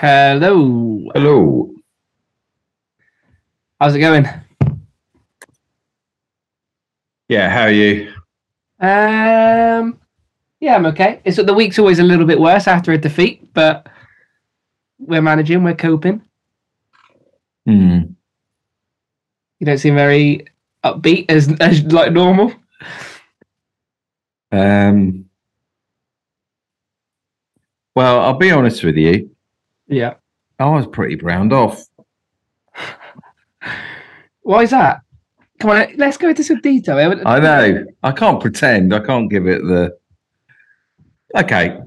Hello. Hello. How's it going? Yeah, how are you? Um, yeah, I'm okay. It's the week's always a little bit worse after a defeat, but we're managing. We're coping. Hmm. You don't seem very upbeat as as like normal. Um. Well, I'll be honest with you. Yeah. I was pretty browned off. Why is that? Come on, let's go into some detail. I know. I can't pretend. I can't give it the. Okay.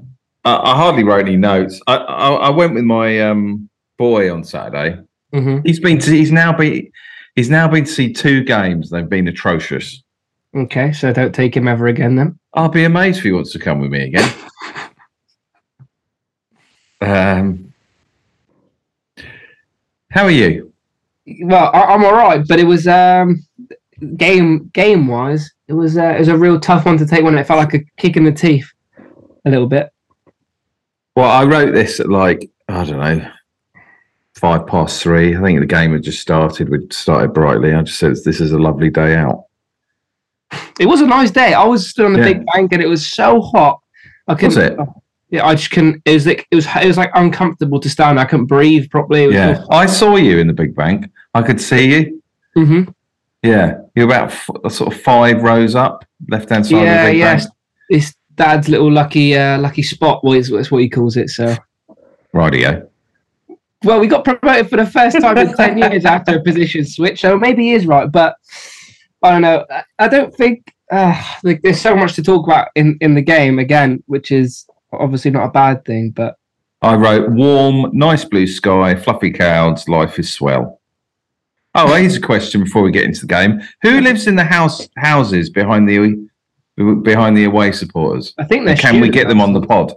I, I hardly wrote any notes. I, I, I went with my um, boy on Saturday. hmm He's been to. He's now been. He's now been to see two games. They've been atrocious. Okay, so don't take him ever again then. I'll be amazed if he wants to come with me again. um. How are you? Well, I, I'm all right, but it was um game game wise, it was uh, it was a real tough one to take when it felt like a kick in the teeth, a little bit. Well, I wrote this at like I don't know, five past three. I think the game had just started. We'd started brightly. I just said this is a lovely day out. It was a nice day. I was stood on the Yeah. big bank and it was so hot. I couldn't. Was it? Yeah, I just couldn't. It was like it was it was like uncomfortable to stand. I couldn't breathe properly. Yeah, I saw you in the big bank. I could see you. hmm Yeah, you're about f- sort of five rows up, left hand side of Yeah, the big yes. bank. It's dad's little lucky uh, lucky spot. What is that's what he calls it. So. Radio. Well, we got promoted for the first time in 10 years after a position switch, so maybe he is right. But I don't know. I- I don't think uh, like there's so much to talk about in, in the game again, which is obviously not a bad thing. But I wrote warm, nice blue sky, fluffy clouds, life is swell. Oh, here's a question before we get into the game. Who lives in the house houses behind the behind the away supporters? I think they're can we get them on the pod?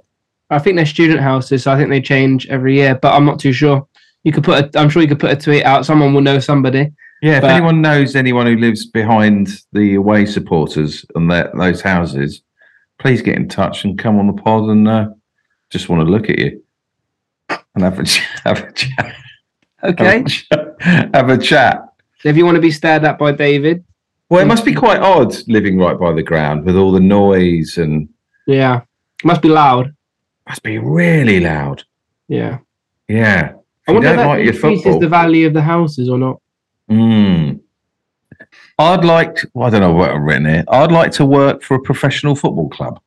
I think they're student houses, so I think they change every year. But I'm not too sure. You could put. A, I'm sure you could put a tweet out. Someone will know somebody. Yeah, if anyone knows anyone who lives behind the away supporters and those houses, please get in touch and come on the pod and uh, just want to look at you and have a ch- have a chat. Okay. Have a, ch- have a chat. So if you want to be stared at by David, Well, it must be quite odd living right by the ground with all the noise and yeah, must be loud. must be really loud. Yeah. Yeah. If I wonder if that like increases football. the value of the houses or not. Mm. I'd like, to, well, I don't know what I've written here. I'd like to work for a professional football club.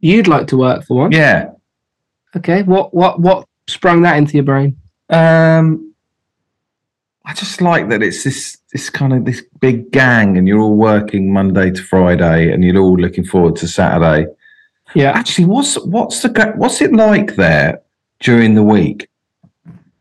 You'd like to work for one. Yeah. Okay. What what what sprung that into your brain? Um, I just like that it's this this kind of this big gang, and you're all working Monday to Friday, and you're all looking forward to Saturday. Yeah. Actually, what's what's the what's it like there during the week?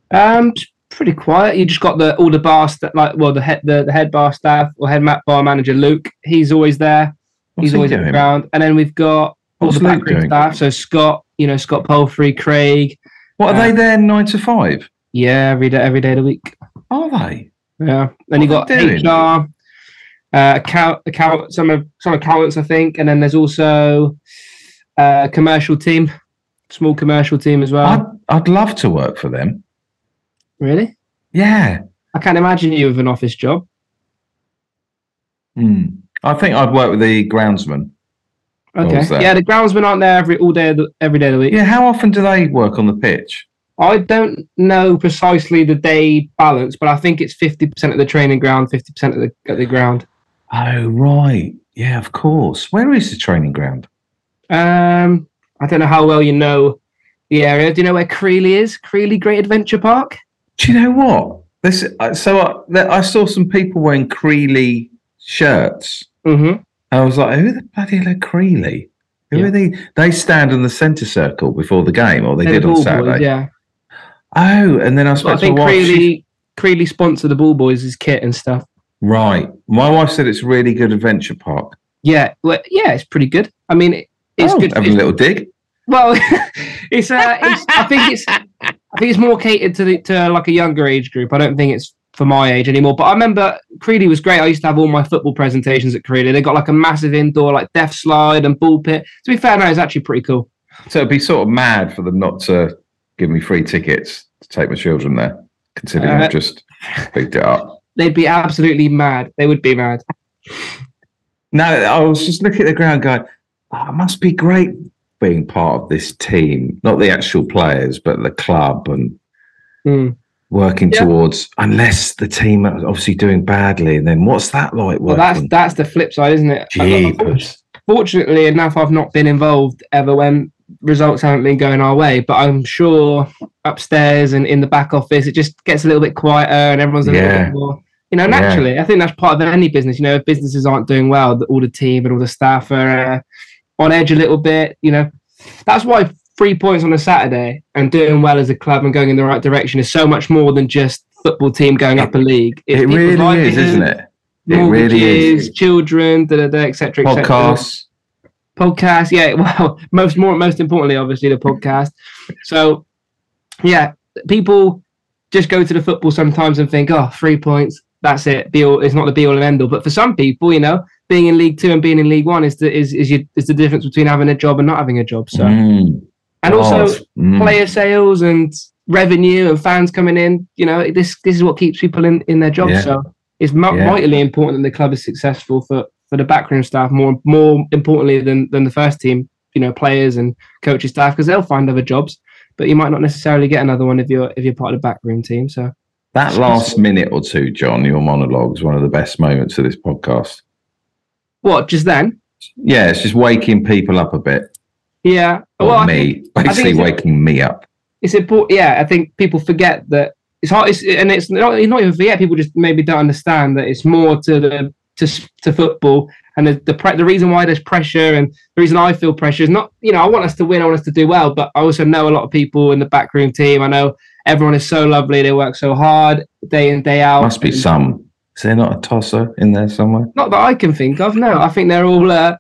Um, pretty quiet. You just got the all the bar st- like well the head the, the head bar staff or head bar manager Luke. He's always there. What's He's he always doing? around. And then we've got all What's the backroom staff. So Scott, you know Scott Palfrey, Craig. What are Uh, they there nine to five? Yeah, every day every day of the week. Are they? Yeah. Then you got? HR, uh, account account some of some accountants I think, and then there's also a commercial team, small commercial team as well. I'd I'd love to work for them. Really? Yeah. I can't imagine you with an office job. Hmm. I think I'd work with the groundsman. Okay. Yeah, the groundsmen aren't there every all day of the, every day of the week. Yeah. How often do they work on the pitch? I don't know precisely the day balance, but I think it's fifty percent of the training ground, fifty percent of the at the ground. Oh, right. Yeah, of course. Where is the training ground? Um, I don't know how well you know the area. Do you know where Crealy is? Crealy Great Adventure Park. Do you know what? This so I, I saw some people wearing Crealy shirts. Mm-hmm. I was like, who the bloody hell are Crealy? Who Yeah. are they? They stand in the centre circle before the game, or they did on Saturday. yeah. Oh, and then I I spoke to think my wife. she- Crealy Crealy sponsored the Ball Boys' kit and stuff. right. My wife said it's a really good adventure park. Yeah, well, yeah, it's pretty good. I mean, it, it's oh, good. Have a little dig. Well, it's uh, it's, I think it's I think it's more catered to the, to like a younger age group. I don't think it's for my age anymore. But I remember Creedy was great. I used to have all my football presentations at Creedy. They got like a massive indoor like death slide and ball pit. To be fair, no, it's actually pretty cool. So it'd be sort of mad for them not to give me free tickets to take my children there, considering Uh, I've just picked it up. They'd be absolutely mad. They would be mad. No, I was just looking at the ground going, oh, it must be great being part of this team, not the actual players, but the club and Hmm. working Yeah. towards, unless the team are obviously doing badly. Then what's that like? Well, that's that's the flip side, isn't it? Jeepers. Fortunately enough, I've not been involved ever when results haven't been going our way. But I'm sure upstairs and in the back office, it just gets a little bit quieter, and everyone's a little bit more. You know, Yeah. naturally, I think that's part of any business. You know, if businesses aren't doing well, all the team and all the staff are uh, on edge a little bit. You know, that's why three points on a Saturday and doing well as a club and going in the right direction is so much more than just football team going up a league. It's It really is, isn't it? It really is. children, da da da, etc. Et Podcasts. podcast. Yeah, well, most more most importantly, obviously the podcast. So, yeah, people just go to the football sometimes and think, oh, three points, that's it. Be all, it's not the be all and end all. But for some people, you know, being in League Two and being in League One is the is is, your, is the difference between having a job and not having a job. So, Mm. and also. Mm. player sales and revenue and fans coming in. You know, this this is what keeps people in in their jobs. Yeah. So it's mo- Yeah. vitally important that the club is successful for for the backroom staff. More more importantly than than the first team. You know, players and coaching staff because they'll find other jobs, but you might not necessarily get another one if you're if you're part of the backroom team. So That last minute or two, John, your monologue is one of the best moments of this podcast. What? Just then? Yeah, it's just waking people up a bit. Yeah. Or well, me, think- basically waking me up. it's important. Yeah, I think people forget that it's hard. It's, and it's not, it's not even forget. People just maybe don't understand that it's more to the to to football and the the, pre- the reason why there's pressure and the reason I feel pressure is not you know I want us to win. I want us to do well, but I also know a lot of people in the backroom team. I know everyone is so lovely. They work so hard day in day out. Must be And some. Is there not a tosser in there somewhere? Not that I can think of. No, I think they're all. Uh,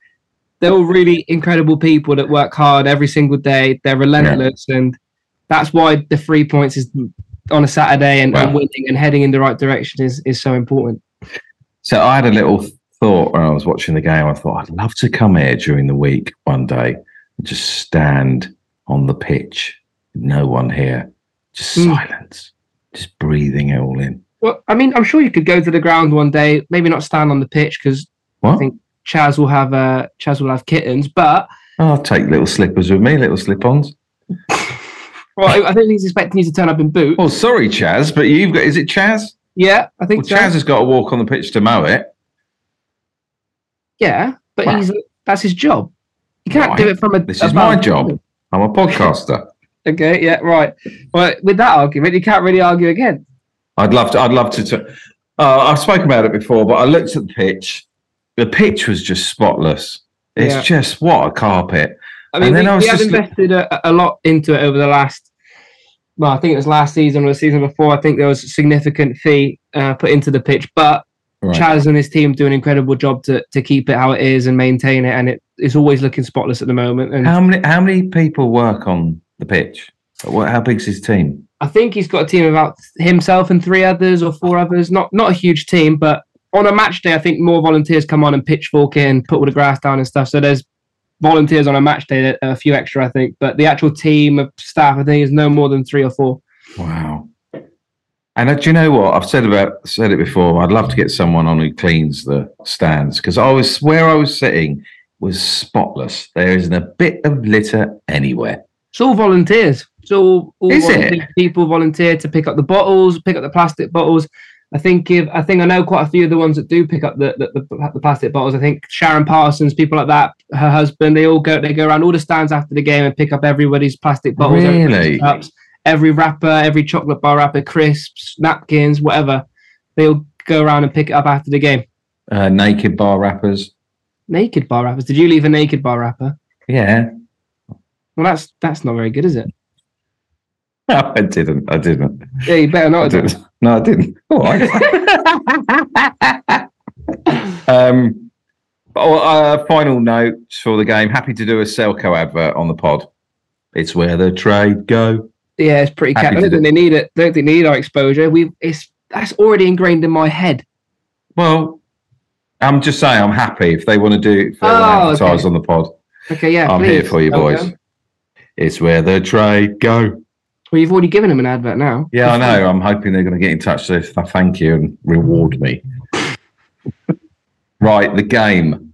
they're all really incredible people that work hard every single day. They're relentless, and that's why the three points is on a Saturday and, and winning and heading in the right direction is is so important. So I had a little thought when I was watching the game. I thought I'd love to come here during the week one day and just stand on the pitch, no one here, just Mm. silence, just breathing it all in. Well, I mean, I'm sure you could go to the ground one day. Maybe not stand on the pitch because I think- Chaz will have uh, Chaz will have kittens. But I'll take little slippers with me, little slip-ons. well, I, think he's expecting you to turn up in boots. Oh, sorry, Chaz, but you've got. Is it Chaz? yeah, I Well, think so. Chaz has got to walk on the pitch to mow it. yeah, but he's that's his job. You can't do it from a. This is my job. I'm a podcaster. Okay, yeah, right. Well, with that argument, you can't really argue again. I'd love to. I'd love to. to uh, I've spoken about it before, but I looked at the pitch. The pitch was just spotless. It's Yeah. just what a carpet. I mean, we, I was we have invested a, a lot into it over the last. Well, I think it was last season or the season before. I think there was a significant fee uh, put into the pitch, but Right. Chaz and his team do an incredible job to, to keep it how it is and maintain it, and it is always looking spotless at the moment. And How many? How many people work on the pitch? What? How big's his team? I think he's got a team of about himself and three others or four others. Not not a huge team, but on a match day, I think more volunteers come on and pitchfork in, put all the grass down and stuff. So there's volunteers on a match day, a few extra, I think. But the actual team of staff, I think, is no more than three or four. Wow. And uh, do you know what I've said about said it before? I'd love to get someone on who cleans the stands because I was where I was sitting was spotless. There isn't a bit of litter anywhere. It's all volunteers. All, all Is it? people volunteer to pick up the bottles, pick up the plastic bottles. I think if I think I know quite a few of the ones that do pick up the the, the, the plastic bottles. I think Sharon Parsons, people like that, her husband, they all go they go around all the stands after the game and pick up everybody's plastic bottles, Really? cups, every wrapper, every chocolate bar wrapper, crisps, napkins, whatever. They all go around and pick it up after the game. Uh, naked bar wrappers. Naked bar wrappers. Did you leave a naked bar wrapper? Yeah. Well, that's that's not very good, is it? No, I didn't. I didn't. Yeah, you better not. done. didn't. No, I didn't. All right. um, oh, uh, final notes for the game. Happy to do a Selco advert on the pod. It's where the trade go. Yeah, it's pretty. Cat- I don't do- think they need it. Don't think they need our exposure. We it's that's already ingrained in my head. Well, I'm just saying, I'm happy if they want to do they Oh, advertise okay. on the pod. Okay, yeah. I'm here for you, boys. Okay. It's where the trade go. Well, you've already given them an advert now. Yeah, I know. I'm hoping they're going to get in touch to say thank you and reward me. right, the game.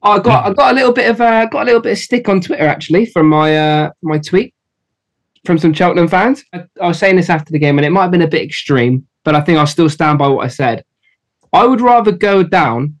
Oh, I got I got a little bit of uh, got a little bit of stick on Twitter actually from my uh, my tweet from some Cheltenham fans. I, I was saying this after the game, and it might have been a bit extreme, but I think I'll still stand by what I said. I would rather go down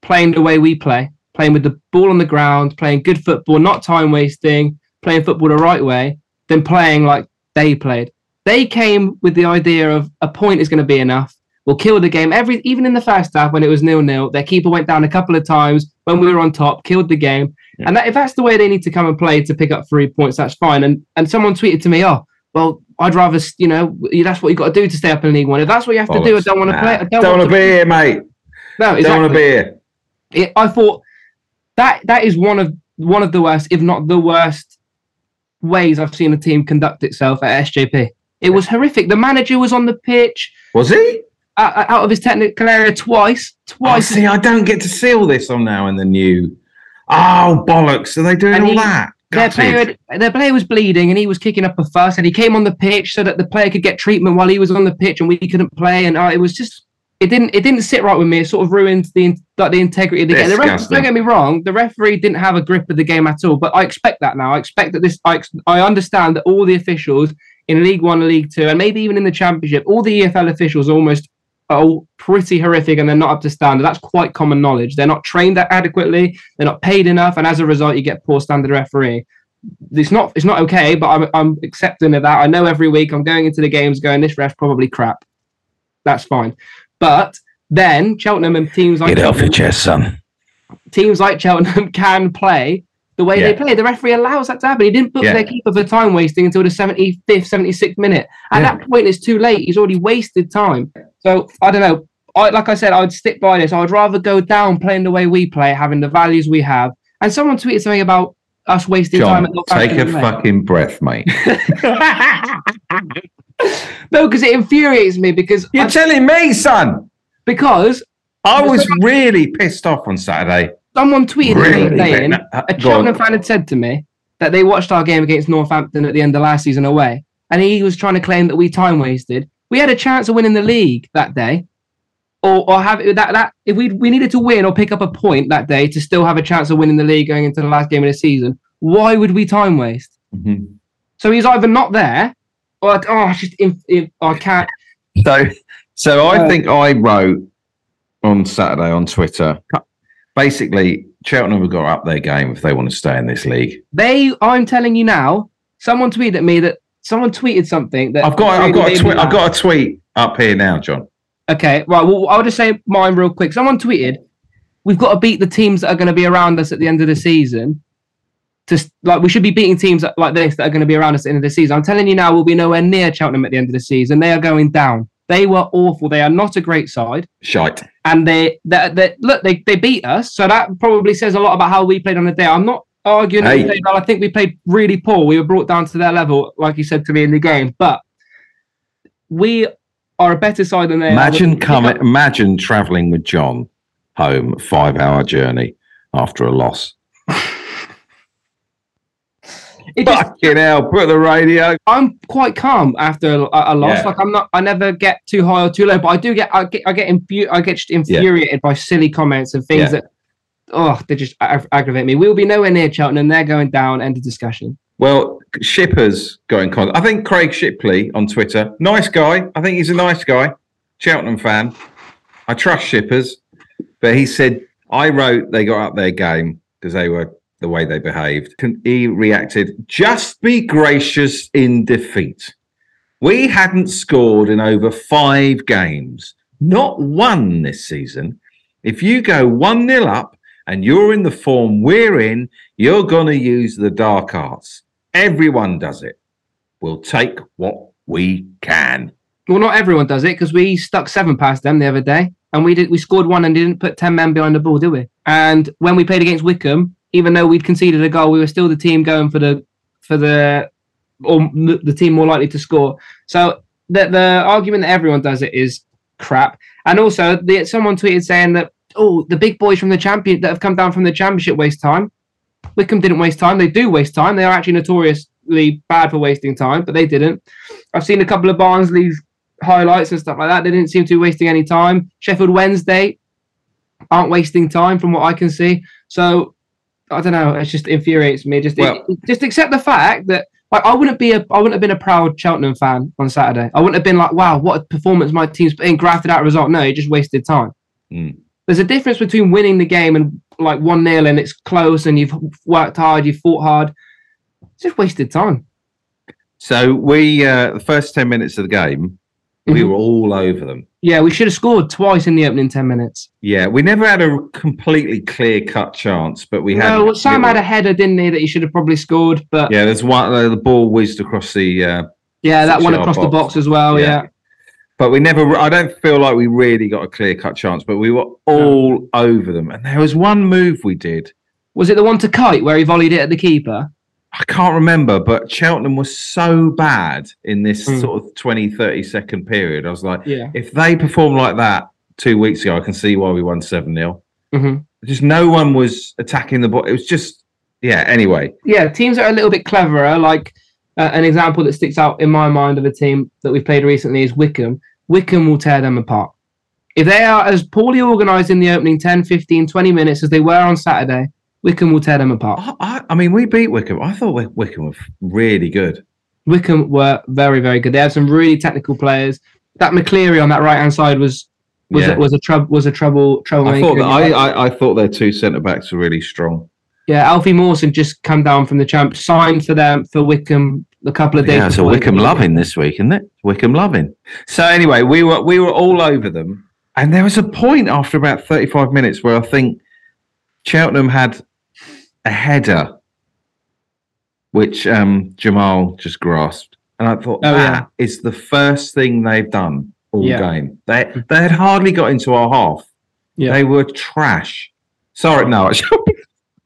playing the way we play, playing with the ball on the ground, playing good football, not time wasting, playing football the right way, than playing like they played. They came with the idea of a point is going to be enough. We'll kill the game. Every even in the first half when it was nil nil, their keeper went down a couple of times when we were on top, killed the game. And that, if that's the way they need to come and play to pick up three points, that's fine. And and someone tweeted to me, "Oh, well, I'd rather you know that's what you got to do to stay up in League One. If that's what you have to oh, do, I don't want to Nah, play. I don't, Don't want want to be here, mate. No, Don't exactly want to be here. it, I thought that that is one of one of the worst, if not the worst, ways I've seen a team conduct itself at SJP. It was horrific. The manager was on the pitch Was he? uh, out of his technical area twice, twice. see. I don't get to see all this on now in the new. Oh bollocks! Are they doing And all he- that? their player, had- their player was bleeding and he was kicking up a fuss and he came on the pitch so that the player could get treatment while he was on the pitch and we couldn't play and uh, it was just it didn't it didn't sit right with me. It sort of ruined the like the integrity of the game. The ref, don't get me wrong, the referee didn't have a grip of the game at all. But I expect that now. I expect that this. I, I understand that all the officials in League One, League Two, and maybe even in the Championship, all the EFL officials almost are all pretty horrific and they're not up to standard. That's quite common knowledge. They're not trained that adequately. They're not paid enough, and as a result, you get poor standard referee. It's not. It's not okay, but I'm I'm accepting of that. I know every week I'm going into the games going this ref's probably crap. That's fine, but then Cheltenham and teams like Get off your Cheltenham, chest, son. teams like Cheltenham can play the way they play. The referee allows that to happen. He didn't book Yeah. their keeper for time wasting until the 75th, 76th minute. At Yeah. that point, it's too late. He's already wasted time. So I don't know. I, like I said, I would stick by this. I would rather go down playing the way we play, having the values we have. And someone tweeted something about us wasting time John, at Northampton take a fucking breath, mate. No, because it infuriates me because You're I- telling me, son. because I was really pissed off on Saturday. someone tweeted Really? me saying a. Cheltenham fan had said to me that they watched our game against Northampton at the end of last season away, and he was trying to claim that we time wasted. We had a chance of winning the league that day, or or have that that if we we needed to win or pick up a point that day to still have a chance of winning the league going into the last game of the season. Why would we time waste? Mhm. So he's either not there, or oh, just if, if I can't. So, so I Uh, think I wrote on Saturday on Twitter. Basically, Cheltenham have got up their game if they want to stay in this league. They, I'm telling you now. Someone tweeted at me that someone tweeted something that I've got, I've got a tweet. I've got a tweet up here now, John. Okay, right. Well, I'll just say mine real quick. Someone tweeted, "We've got to beat the teams that are going to be around us at the end of the season. To like, we should be beating teams like this that are going to be around us at the end of the season." I'm telling you now, we'll be nowhere near Cheltenham at the end of the season. They are going down. They were awful. They are not a great side, Shite. and they, they, they look, they, they beat us. So that probably says a lot about how we played on the day. I'm not arguing. that Hey. played well. I think we played really poor. We were brought down to their level, like you said to me in the game, but. We are a better side than they are. Imagine We- coming. Imagine traveling with John home, five-hour journey after a loss. It just Fucking hell, put the radio. I'm quite calm after a, a loss. Yeah. Like I'm not, I never get too high or too low, but I do get, I get, I get, I get just infuriated by silly comments and things Yeah. that, oh, they just ag- aggravate me. We will be nowhere near Cheltenham. They're going down. End of discussion. Well, Shippers going in contact. I think Craig Shipley on Twitter, nice guy. I think he's a nice guy, Cheltenham fan. I trust Shippers, but he said I wrote they got up their game because they were the way they behaved. He reacted, "Just be gracious in defeat. We hadn't scored in over five games, not one this season. If you go one 0 up and you're in the form we're in, you're going to use the dark arts. Everyone does it. We'll take what we can. Well, not everyone does it because we stuck seven past them the other day, and we did. We scored one and didn't put ten men behind the ball, did we? And when we played against Wycombe, even though we'd conceded a goal, we were still the team going for the for the or the team more likely to score. So the the argument that everyone does it is crap. And also, the, someone tweeted saying that oh, the big boys from the champion that have come down from the championship waste time. Wycombe didn't waste time. They do waste time. They are actually notoriously bad for wasting time, but they didn't. I've seen a couple of Barnsley's highlights and stuff like that. They didn't seem to be wasting any time. Sheffield Wednesday aren't wasting time from what I can see. So I don't know. It just infuriates me. Just Well- just accept the fact that like I wouldn't be a I wouldn't have been a proud Cheltenham fan on Saturday. I wouldn't have been like, wow, what a performance my team's put in, grafted out a result. No, you just wasted time. Mm. There's a difference between winning the game and like one 0 and it's close and you've worked hard, you've fought hard. It's just wasted time. So we, uh, the first 10 minutes of the game, we Mhm. were all over them. Yeah, we should have scored twice in the opening ten minutes. Yeah, we never had a completely clear cut chance, but we had. No, Sam had a header, didn't he, that he should have probably scored, but Yeah, there's one. Uh, the ball whizzed across the. Uh, Yeah, that one across the box. box as well. Yeah. Yeah. but we never. I don't feel like we really got a clear cut chance, but we were all over them. And there was one move we did. Was it the one to Kite where he volleyed it at the keeper? I can't remember, but Cheltenham was so bad in this Mm. sort of 20, 30 second period. I was like, Yeah. if they perform like that two weeks ago, I can see why we won 7 0. hmm Just no one was attacking the ball. It was just, yeah, anyway. Yeah, teams are a little bit cleverer, like uh, an example that sticks out in my mind of a team that we've played recently is Wycombe. Wycombe will tear them apart. If they are as poorly organised in the opening 10, 15, 20 minutes as they were on Saturday, Wycombe will tear them apart. I, I, I mean, we beat Wycombe. I thought Wick- Wycombe were really good. Wycombe were very, very good. They had some really technical players. That McCleary on that right hand side was was Yeah. a, was a trouble was a trouble troublemaker. I thought that I, I, I thought their two centre backs were really strong. Yeah, Alfie Mawson just come down from the champ, signed for them for Wycombe a couple of days. Yeah, so. Wycombe loving this week, isn't it? Wycombe loving. So anyway, we were we were all over them, and there was a point after about thirty five minutes where I think Cheltenham had a header, which um, Jamal just grasped, and I thought Oh, yeah that is the first thing they've done all Yeah. game. They they had hardly got into our half. Yeah. They were trash. Sorry, no,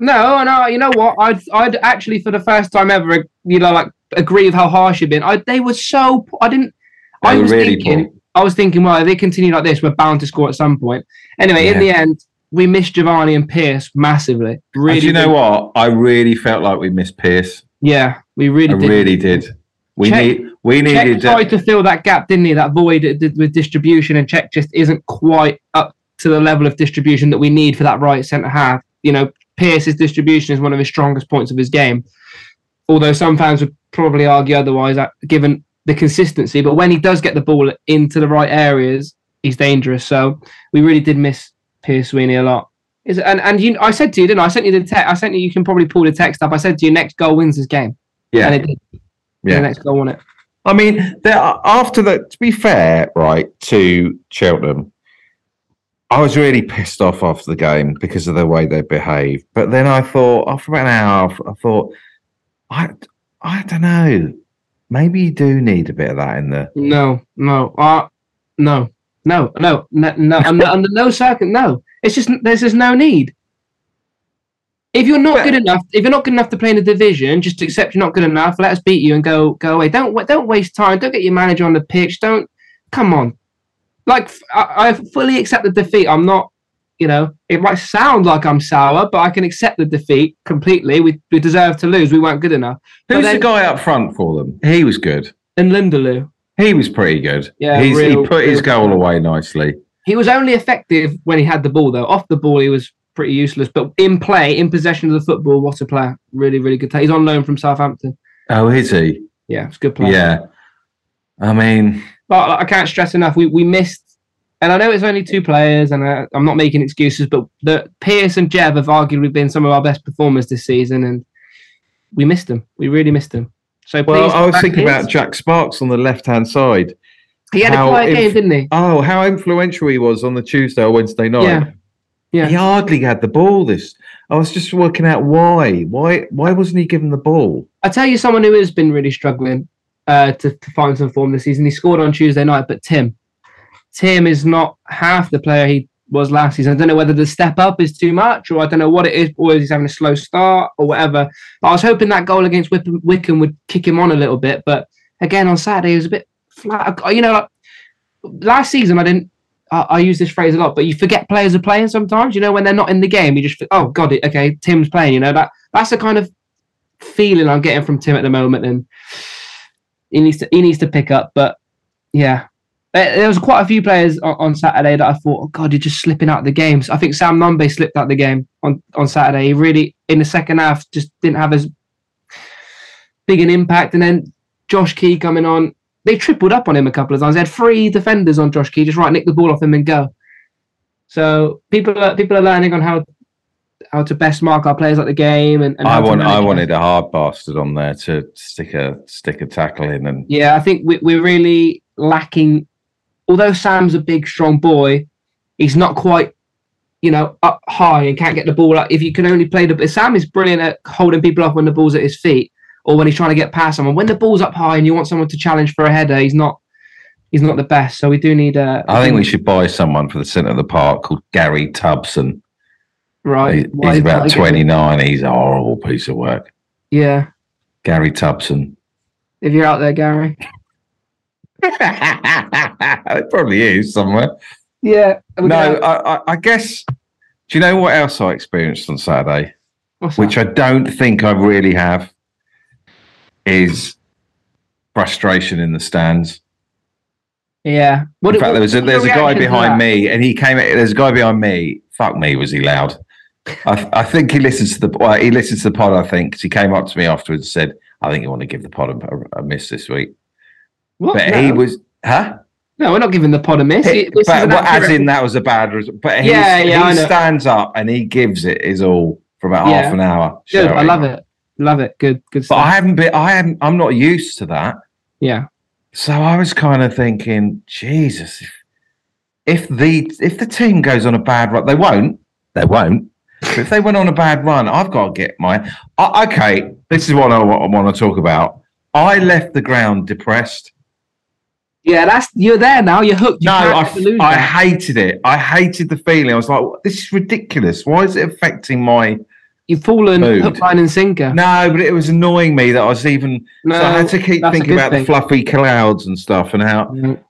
No, no, you know what? I'd I'd actually for the first time ever, you know, like agree with how harsh you've been. I they were so I didn't. They I was really thinking. poor. I was thinking, well, if they continue like this, we're bound to score at some point. Anyway, in the end, we missed Jevani and Pierce massively. Really, And you know what? I really felt like we missed Pierce. Yeah, we really I did. really did. We Cheick- need we Cheick needed tried to fill that gap, didn't he? That void with distribution, and Cheick just isn't quite up to the level of distribution that we need for that right centre half. You know, Pierce's distribution is one of his strongest points of his game. Although some fans would probably argue otherwise, uh, given the consistency. But when he does get the ball into the right areas, he's dangerous. So we really did miss Pierce Sweeney a lot. Is and and you, I said to you, didn't I? I sent you the text. I sent you. You can probably pull the text up. I said to you, next goal wins this game. yeah. and it did. Yeah. The next goal won it. I mean, there, after that, to be fair, right to Cheltenham, I was really pissed off after the game because of the way they behaved. But then I thought, after about an hour, I thought, I, I don't know, maybe you do need a bit of that in the. No, no, uh, no, no, no, no, no under, under no circum, no. It's just there's just no need. If you're not But- good enough, if you're not good enough to play in the division, just accept you're not good enough. Let us beat you and go go away. Don't don't waste time. Don't get your manager on the pitch. Don't come on. Like I, I fully accept the defeat. I'm not you know, it might sound like I'm sour, but I can accept the defeat completely. We we deserve to lose. We weren't good enough. Who's then- the guy up front for them? He was good. And Nlundulu, He was pretty good. Yeah, He's, real- he put his goal away nicely. he was only effective when he had the ball, though. Off the ball, he was pretty useless. But in play, in possession of the football, what a player! Really, really good. He's on loan from Southampton. Oh, is he? Yeah, it's a good player. Yeah. I mean, But I can't stress enough. We we missed, and I know it's only two players, and uh, I'm not making excuses. But the Pierce and Jev have arguably been some of our best performers this season, and we missed them. We really missed them. So well, please, I was thinking in. about Jack Sparkes on the left hand side. he had a quiet inf- game, didn't he? Oh, how influential he was on the Tuesday or Wednesday night. Yeah. Yeah. He hardly had the ball. This I was just working out why. Why why wasn't he given the ball? I tell you, someone who has been really struggling uh, to, to find some form this season. He scored on Tuesday night, but Tim, Tim is not half the player he was last season. I don't know whether the step up is too much, or I don't know what it is, or he's having a slow start, or whatever. But I was hoping that goal against Wycombe, would kick him on a little bit. But again, on Saturday, it was a bit flat. You know, like, last season I didn't. I, I use this phrase a lot, but you forget players are playing sometimes. You know, when they're not in the game, you just oh god, it, okay, Tim's playing. You know that that's the kind of feeling I'm getting from Tim at the moment, and he needs to he needs to pick up. But yeah, there, was quite a few players on, on Saturday that I thought, oh god, you're just slipping out of the games. I think Sam Nombe slipped out of the game on on Saturday. He really in the second half just didn't have as big an impact, and then Josh Key coming on. They tripled up on him a couple of times. They had three defenders on Josh Key, just right, nick the ball off him and go. So people are people are learning on how how to best mark our players at the game and, and I want I wanted a hard bastard on there to stick a stick a tackle in and Yeah, I think we, we're really lacking. Although Sam's a big, strong boy, he's not quite, you know, up high and can't get the ball. up. if you can only play the, Sam is brilliant at holding people off when the ball's at his feet or when he's trying to get past someone. When the ball's up high and you want someone to challenge for a header, he's not. He's not the best. So we do need a. I think we should buy someone for the centre of the park called Gary Tubson. Right. He- he's about 29. He's a horrible piece of work. Yeah. Gary Tubson. If you're out there, Gary. It probably is somewhere. Yeah. No, I, I, I guess. Do you know what else I experienced on Saturday, which I don't think I really have, is frustration in the stands. Yeah. What, in fact, what- there was a, what's there's a guy behind me, and he came. There's a guy behind me. Fuck me, was he loud? I, I think he listens to the. Well, he listens to the pod. I think he came up to me afterwards and said, "I think you want to give the pod a, a miss this week." What? But no. he was, huh? No, we're not giving the pod a miss. It- but, well, as in that was a bad result. But he's, Yeah, yeah, he stands up and he gives it his all for about Yeah. half an hour. Good. I love it. Love it. Good. Good But stuff. I haven't been. I haven't. I'm not used to that. yeah. So I was kind of thinking, Jesus, if, if the if the team goes on a bad run, they won't. They won't. But if they went on a bad run, I've got to get my. I okay, this is what I, wa- I want to talk about. I left the ground depressed. Yeah, that's you're there now. You're hooked. You No, I, have to lose I hated it. I hated the feeling. I was like, this is ridiculous. Why is it affecting my? You've fallen Mood. hook, line, and sinker. No, but it was annoying me that I was even. No, so I had to keep thinking about thing. the fluffy clouds and stuff and how. Mm,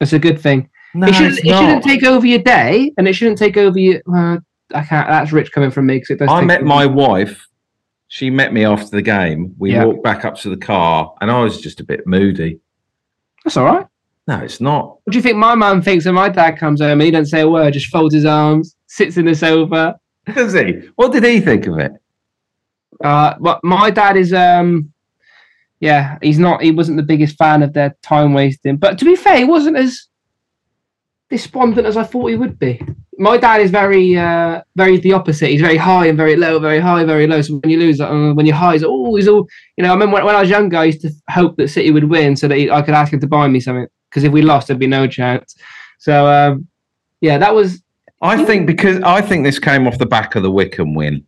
It's a good thing. No, it shouldn't. It shouldn't take over your day, and it shouldn't take over your. Uh, I can't. That's rich coming from me because it does. I met my wife. She met me after the game. We Yeah. walked back up to the car, and I was just a bit moody. That's all right. No, it's not. What do you think my mum thinks when my dad comes home? and He doesn't say a word, just folds his arms, sits in the sofa. Does he? What did he think of it? Uh, but my dad is um, yeah, he's not. He wasn't the biggest fan of their time wasting. But to be fair, he wasn't as despondent as I thought he would be. My dad is very, uh, very the opposite. He's very high and very low, very high, very low. So when you lose, uh, when you're high, he's always all. You know, I remember when, when I was younger, I used to hope that City would win so that he, I could ask him to buy me something. Because if we lost, there'd be no chance. So um, yeah, that was I think because I think this came off the back of the Wycombe win,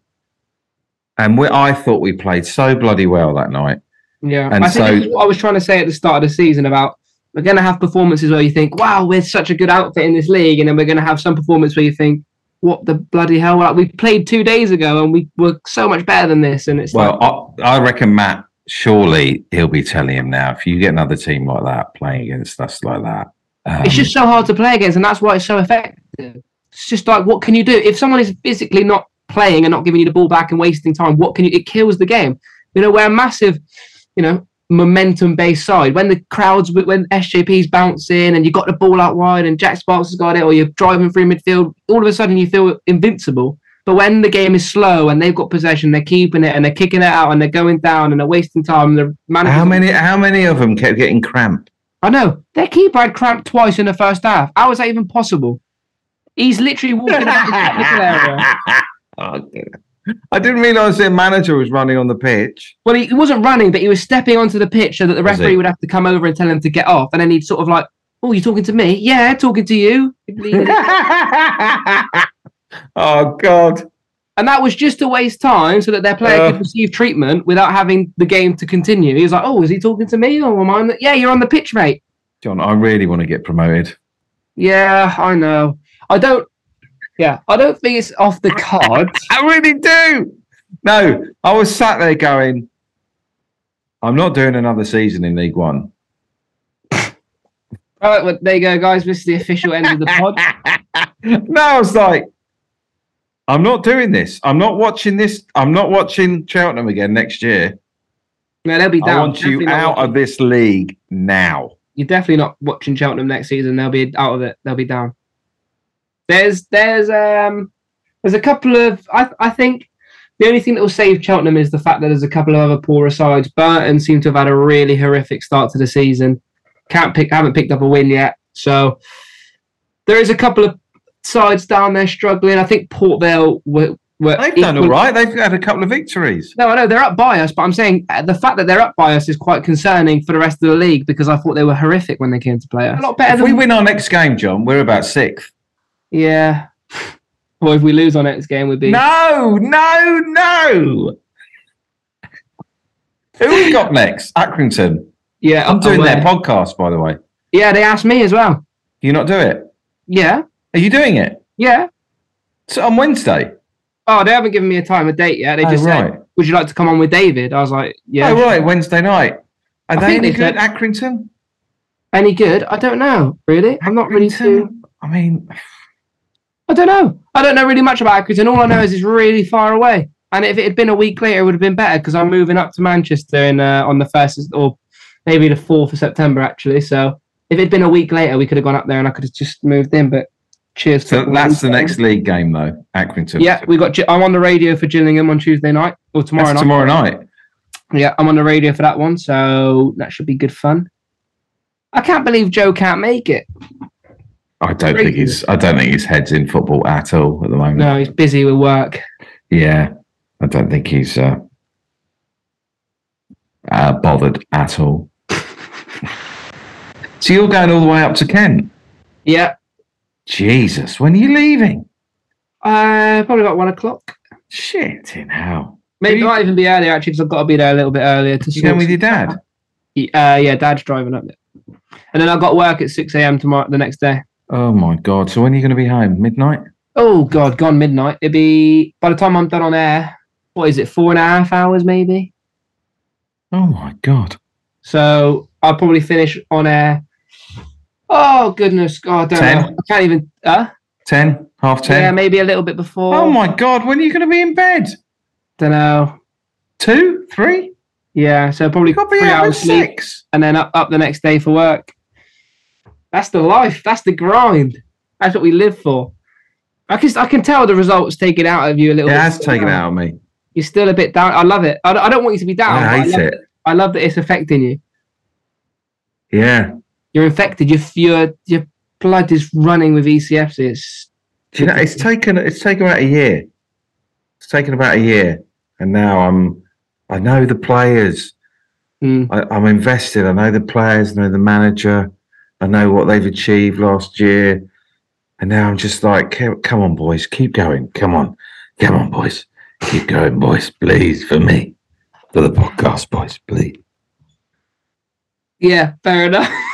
and we, I thought we played so bloody well that night. Yeah, And I so- I was trying to say at the start of the season about we're going to have performances where you think, "Wow, we're such a good outfit in this league," and then we're going to have some performance where you think, "What the bloody hell? Like, we played two days ago and we were so much better than this." And it's Well, like, I, I reckon Matt. Surely he'll be telling him now. If you get another team like that playing against us like that, um, it's just so hard to play against, and that's why it's so effective. It's just like, what can you do if someone is physically not playing and not giving you the ball back and wasting time? What can you? It kills the game. You know, we're a massive, you know, momentum based side. When the crowds, when SJP's bouncing and you got the ball out wide and Jack Sparkes has got it, or you're driving through midfield, all of a sudden you feel invincible. But when the game is slow and they've got possession, they're keeping it and they're kicking it out and they're going down and they're wasting time. And the How many? How many of them kept getting cramp? I know their keeper had cramp twice in the first half. How is that even possible? He's literally walking out the technical area. Oh. I didn't realise their manager was running on the pitch. Well, he, he wasn't running, but he was stepping onto the pitch so that the referee would have to come over and tell him to get off. And then he'd sort of like, "Oh, you're talking to me? Yeah, talking to you." oh God! And that was just to waste time so that their player Uh. could receive treatment without having the game to continue. He was like, "Oh, is he talking to me? Or am I?" On the-? Yeah, you're on the pitch, mate. John, I really want to get promoted. Yeah, I know. I don't. Yeah, I don't think it's off the cards. I really do. No, I was sat there going, I'm not doing another season in League One. All right, well, there you go, guys. This is the official end of the pod. no, I was like, I'm not doing this. I'm not watching this. I'm not watching Cheltenham again next year. No, they'll be down. I want you Definitely out watching- of this league now. You're definitely not watching Cheltenham next season. They'll be out of it. They'll be down. There's there's um there's a couple of I I think the only thing that will save Cheltenham is the fact that there's a couple of other poorer sides. Burton seem to have had a really horrific start to the season. Can't pick haven't picked up a win yet. So there is a couple of sides down there struggling. I think Port Vale were, were They've done all right. They've had a couple of victories. no, I know they're up by us, but I'm saying uh, the fact that they're up by us is quite concerning for the rest of the league because I thought they were horrific when they came to play us. A lot better If than we win our next game, John, we're about sixth. Yeah. Well, if we lose our next game, we'd be. No, no, no. Who we got next? Accrington. Yeah, I'm doing their podcast, by the way. Yeah, they asked me as well. You not do it? Yeah, Are you doing it? yeah. So on Wednesday? Oh, they haven't given me a time, a date yet. They Oh, just right. said, "Would you like to come on with David?" I was like, "Yeah." Oh, right, Wednesday night. Are I they any they good, said- Accrington? Any good? I don't know. Really, I'm not really too. I mean, I don't know. I don't know really much about Accrington. All I know is it's really far away. And if it had been a week later, it would have been better because I'm moving up to Manchester in uh, on the first or maybe the fourth of September actually. So if it had been a week later, we could have gone up there and I could have just moved in. But cheers. so that's the next league game, though, Accrington. Yeah, we got. I'm on the radio for Gillingham on Tuesday night or tomorrow That's night. tomorrow night. Yeah, I'm on the radio for that one, so that should be good fun. I can't believe Joe can't make it. I don't think he's. I don't think his head's in football at all at the moment. No, he's busy with work. Yeah, I don't think he's uh, uh, bothered at all. so you're going all the way up to Kent? Yeah, Jesus, when are you leaving? uh, probably about one o'clock. Shit in hell. Maybe it might even be earlier actually, because I've got to be there a little bit earlier to. You going with your dad? Uh, yeah, Dad's driving up there, and then I've got work at six a.m. tomorrow, the next day. Oh my god! So when are you going to be home? Midnight? Oh God, gone midnight. It'd be by the time I'm done on air. What is it? Four and a half hours, maybe. Oh my god! So I'll probably finish on air. Oh goodness, God, I don't know. I can't even. Uh, Ten? Half ten? yeah, maybe a little bit before. oh my god! When are you going to be in bed? Don't know. Two? Three? Yeah, so probably You got to be three hours sleep, and then up, up the next day for work. That's the life. That's the grind. That's what we live for. I can I can tell the results taken out of you a little It bit. has taken it out of me. You're still a bit down. I love it. I don't, I don't want you to be down. I hate love it. I love that it's affecting you. Yeah. You're infected. Your your your blood is running with ECFs. It's Do you know, it's taken it's taken about a year. It's taken about a year, and now I'm I know the players. mm, I, I'm invested. I know the players. I know the manager. I know what they've achieved last year, and now I'm just like, "Come- come on, boys, keep going. Come on, come on, boys, keep going, boys, please, for me, for the podcast, boys, please. yeah, fair enough.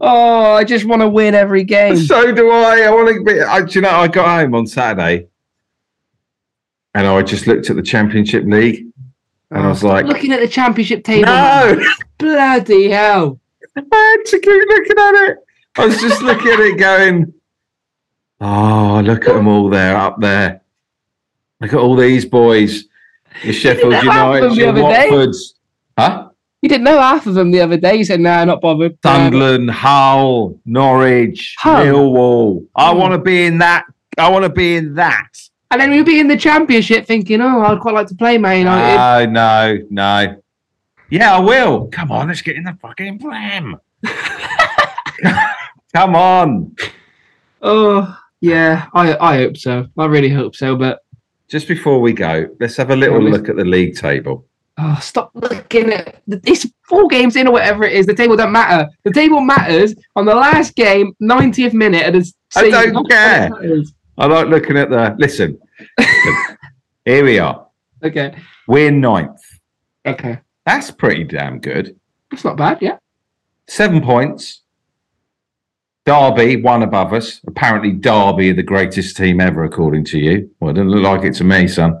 oh, I just want to win every game. So do I. I want to be. I, do you know, I got home on Saturday, and I just looked at the Championship League, and I was oh, like, looking at the championship table. no. bloody hell! I had to keep looking at it. I was just looking at it going, oh, look at them all there, up there. Look at all these boys. Your Sheffield didn't have them United, the your. Watfords. Huh? You didn't know half of them the other day. You said, "No, nah, not bothered." Sunderland, Hull, Norwich, Hull. Millwall. I Hmm. want to be in that. I want to be in that. And then we'll be in the championship thinking, "Oh, I'd quite like to play Man United." No, no, no. Yeah, I will. Come on, let's get in the fucking prem. Come on. oh, yeah. I I hope so. I really hope so. But Just before we go, let's have a little look at the league table. Oh, stop looking at it's four games in or whatever it is. The table doesn't matter. The table matters on the last game, 90th minute of the I don't care. I like looking at the. Listen, here we are. Okay. We're ninth. Okay. That's pretty damn good. That's not bad. Yeah. Seven points. Derby, one above us. Apparently, Derby are the greatest team ever, according to you. Well, it doesn't look like it to me, son.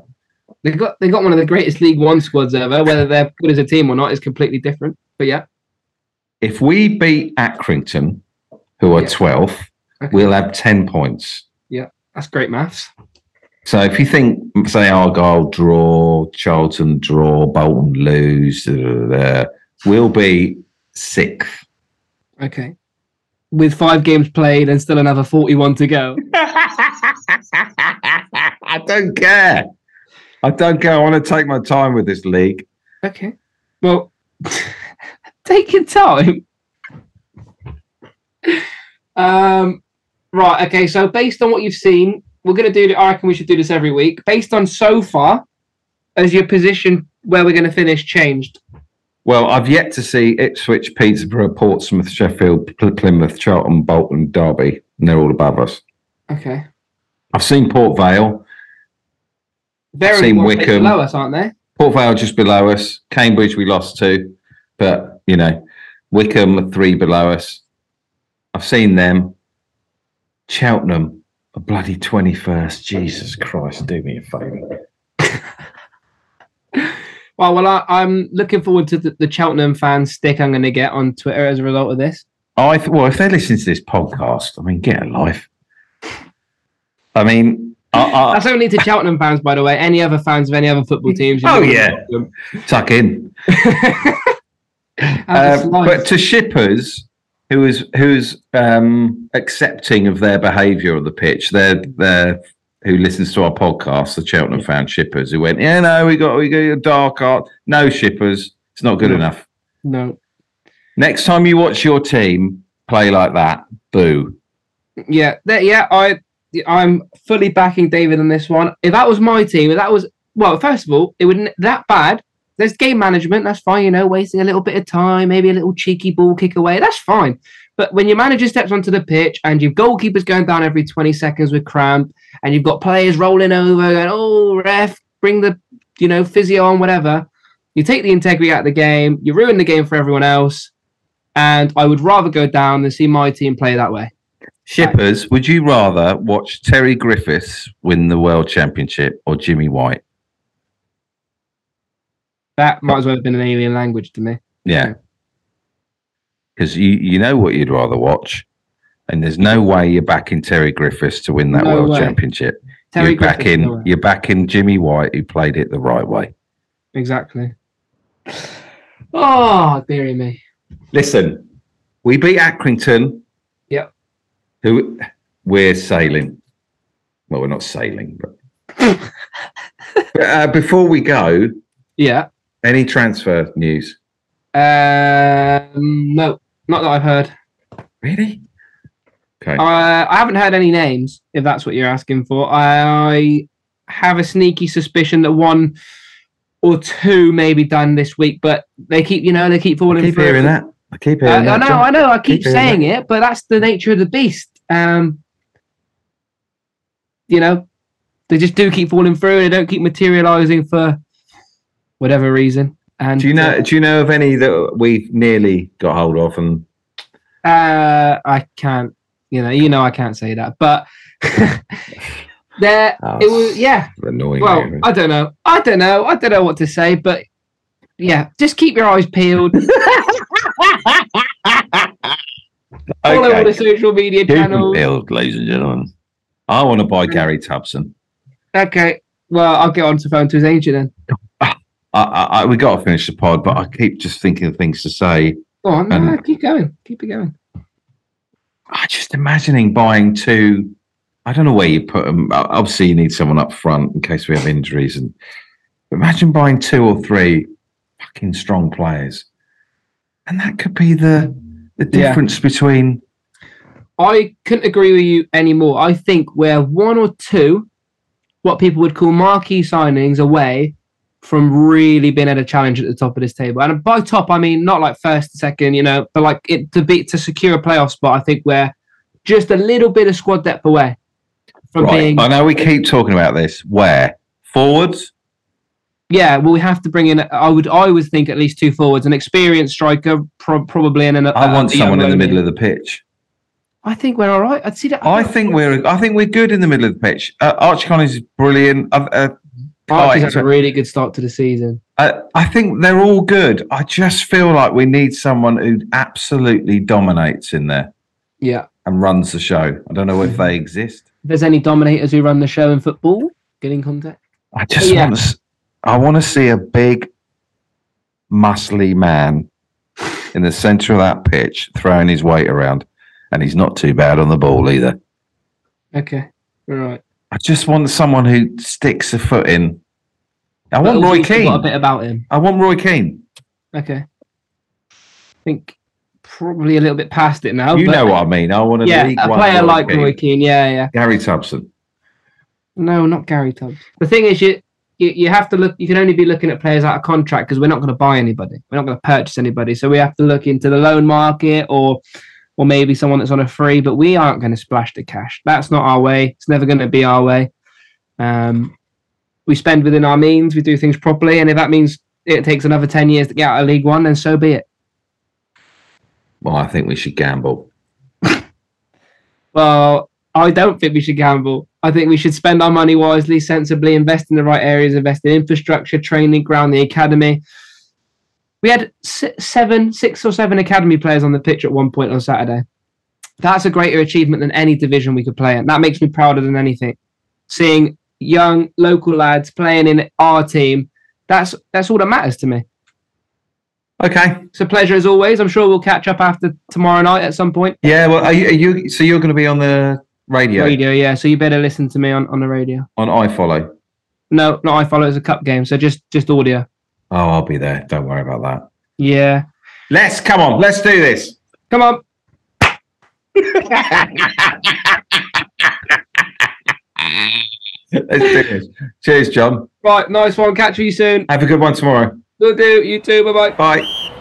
They got they got one of the greatest League One squads ever. Whether they're good as a team or not is completely different. But yeah. If we beat Accrington, who are Yeah. 12th, Okay. we'll have 10 points. Yeah, that's great maths. So if you think, say, Argyle draw, Charlton draw, Bolton lose, da, da, da, we'll be sixth. Okay. With five games played and still another 41 to go. I don't care. I don't care. I want to take my time with this league. Okay. Well, take your time. Um, right. Okay. So based on what you've seen, we're going to do. I reckon we should do this every week. Based on so far, has your position where we're going to finish changed? Well, I've yet to see Ipswich, Peterborough, Portsmouth, Sheffield, Plymouth, Charlton, Bolton, Derby, and they're all above us. Okay. I've seen Port Vale. They're Seen only one bit Wycombe. below us, aren't they? Port Vale just below us. Cambridge we lost to, but you know, Wycombe three below us. I've seen them. Cheltenham, a bloody twenty first. Jesus Christ, do me a favour. Well, well, I, I'm looking forward to the, the Cheltenham fan stick I'm going to get on Twitter as a result of this. I th- well, if they're listening to this podcast, I mean, get a life. I mean, I, I, That's only to Cheltenham fans, by the way. Any other fans of any other football teams? Oh, yeah. tuck in. Uh, but to shippers who is who's um, accepting of their behaviour on the pitch, they're they're who listens to our podcast, the Cheltenham fan shippers, who went, yeah, no, we got we got a dark art. No shippers, it's not good No. enough. no. Next time you watch your team play like that, boo. Yeah, yeah, I, I'm fully backing David on this one. If that was my team, if that was well, first of all, it wouldn't that bad. There's game management. That's fine. You know, wasting a little bit of time, maybe a little cheeky ball kick away. That's fine. But when your manager steps onto the pitch and your goalkeeper's going down every 20 seconds with cramp, and you've got players rolling over, going, "Oh, ref, bring the you know physio on, whatever," you take the integrity out of the game. You ruin the game for everyone else. And I would rather go down than see my team play that way. Shippers, would you rather watch Terry Griffiths win the world championship or Jimmy White? That might as well have been an alien language to me. Yeah. Because you, you know what you'd rather watch. And there's no way you're backing Terry Griffiths to win that No world way. championship. Terry you're Griffiths, backing no way. you're backing Jimmy White who played it the right way. Exactly. Oh, dearie me. Listen, we beat Accrington. Yep. Who we're sailing. Well, we're not sailing, but But, uh, before we go, Yeah. any transfer news? Um, no, not that I've heard. Really? Okay. Uh, I haven't heard any names, if that's what you're asking for. I have a sneaky suspicion that one or two may be done this week, but they keep, you know, they keep falling. I falling keep through. hearing that. I keep Uh, hearing I know, John. I know. I keep Keep saying it, but that's the nature of the beast. Um, you know, they just do keep falling through. They don't keep materializing for whatever reason. And Do you know? Do you know of any that we've nearly got hold of? And Uh, I can't. You know, you know, I can't say that, but there Oh, it was. Yeah. annoying. Well. I don't know. I don't know. I don't know what to say, but yeah, just keep your eyes peeled. Follow all the social media channels. filled, ladies and gentlemen. I want to buy Gary Tubson. Okay. Well, I'll get on to phone to his agent then. I, I, I, we got to finish the pod, but I keep just thinking of things to say. Go on, no, no, keep going. Keep it going. I just imagining buying two. I don't know where you put them. Obviously, you need someone up front in case we have injuries. And imagine buying two or three fucking strong players, and that could be the the Yeah. difference between. I couldn't agree with you anymore. I think we're one or two, what people would call marquee signings away from really being at a challenge at the top of this table. And by top, I mean not like first, second, you know, but like it to be to secure a playoff spot. I think we're just a little bit of squad depth away from Right. being. I know we keep talking about this. Where forwards? Yeah, well, we have to bring in. I would, I would think at least two forwards, an experienced striker, pro- probably, and an. I want a young someone in the middle of the pitch. I think we're all right. I'd see that. I think we're. I think we're good in the middle of the pitch. Uh, Archie Collins is brilliant. Uh, uh, Archie's had a really good start to the season. Uh, I think they're all good. I just feel like we need someone who absolutely dominates in there Yeah. and runs the show. I don't know if they exist. If there's any dominators who run the show in football, get in contact. I just Yeah. want to. I want to see a big, muscly man in the centre of that pitch throwing his weight around, and he's not too bad on the ball either. Okay. All right. I just want someone who sticks a foot in. I want Roy we've Got a bit about him. I want Roy Keane. Okay. I think probably a little bit past it now. You know what I mean. I want a Yeah, League a player Roy like Keane. Roy Keane. Yeah, yeah. Gary Thompson. No, not Gary Tubbs. The thing is, you, you you have to look. You can only be looking at players out of contract because we're not going to buy anybody. We're not going to purchase anybody. So we have to look into the loan market or or maybe someone that's on a free. But we aren't going to splash the cash. That's not our way. It's never going to be our way. Um, we spend within our means. We do things properly, and if that means it takes another ten years to get out of League One, then so be it. Well, I think we should gamble. Well, I don't think we should gamble. I think we should spend our money wisely, sensibly, invest in the right areas, invest in infrastructure, training ground, the academy. We had seven, six or seven academy players on the pitch at one point on Saturday. That's a greater achievement than any division we could play in. That makes me prouder than anything. Seeing young local lads playing in our team, that's that's all that matters to me. Okay. It's a pleasure as always. I'm sure we'll catch up after tomorrow night at some point. Yeah. Well, are you? Are you so you're going to be on the radio, Radio, yeah. So you better listen to me on, on the radio. on iFollow. No, not I follow. It's a cup game, so just just audio. Oh, I'll be there. Don't worry about that. Yeah. Let's come on. Let's do this. Come on. Let's do this. Cheers, John. Right, nice one. Catch you soon. Have a good one tomorrow. Will do. You too. Bye bye. Bye.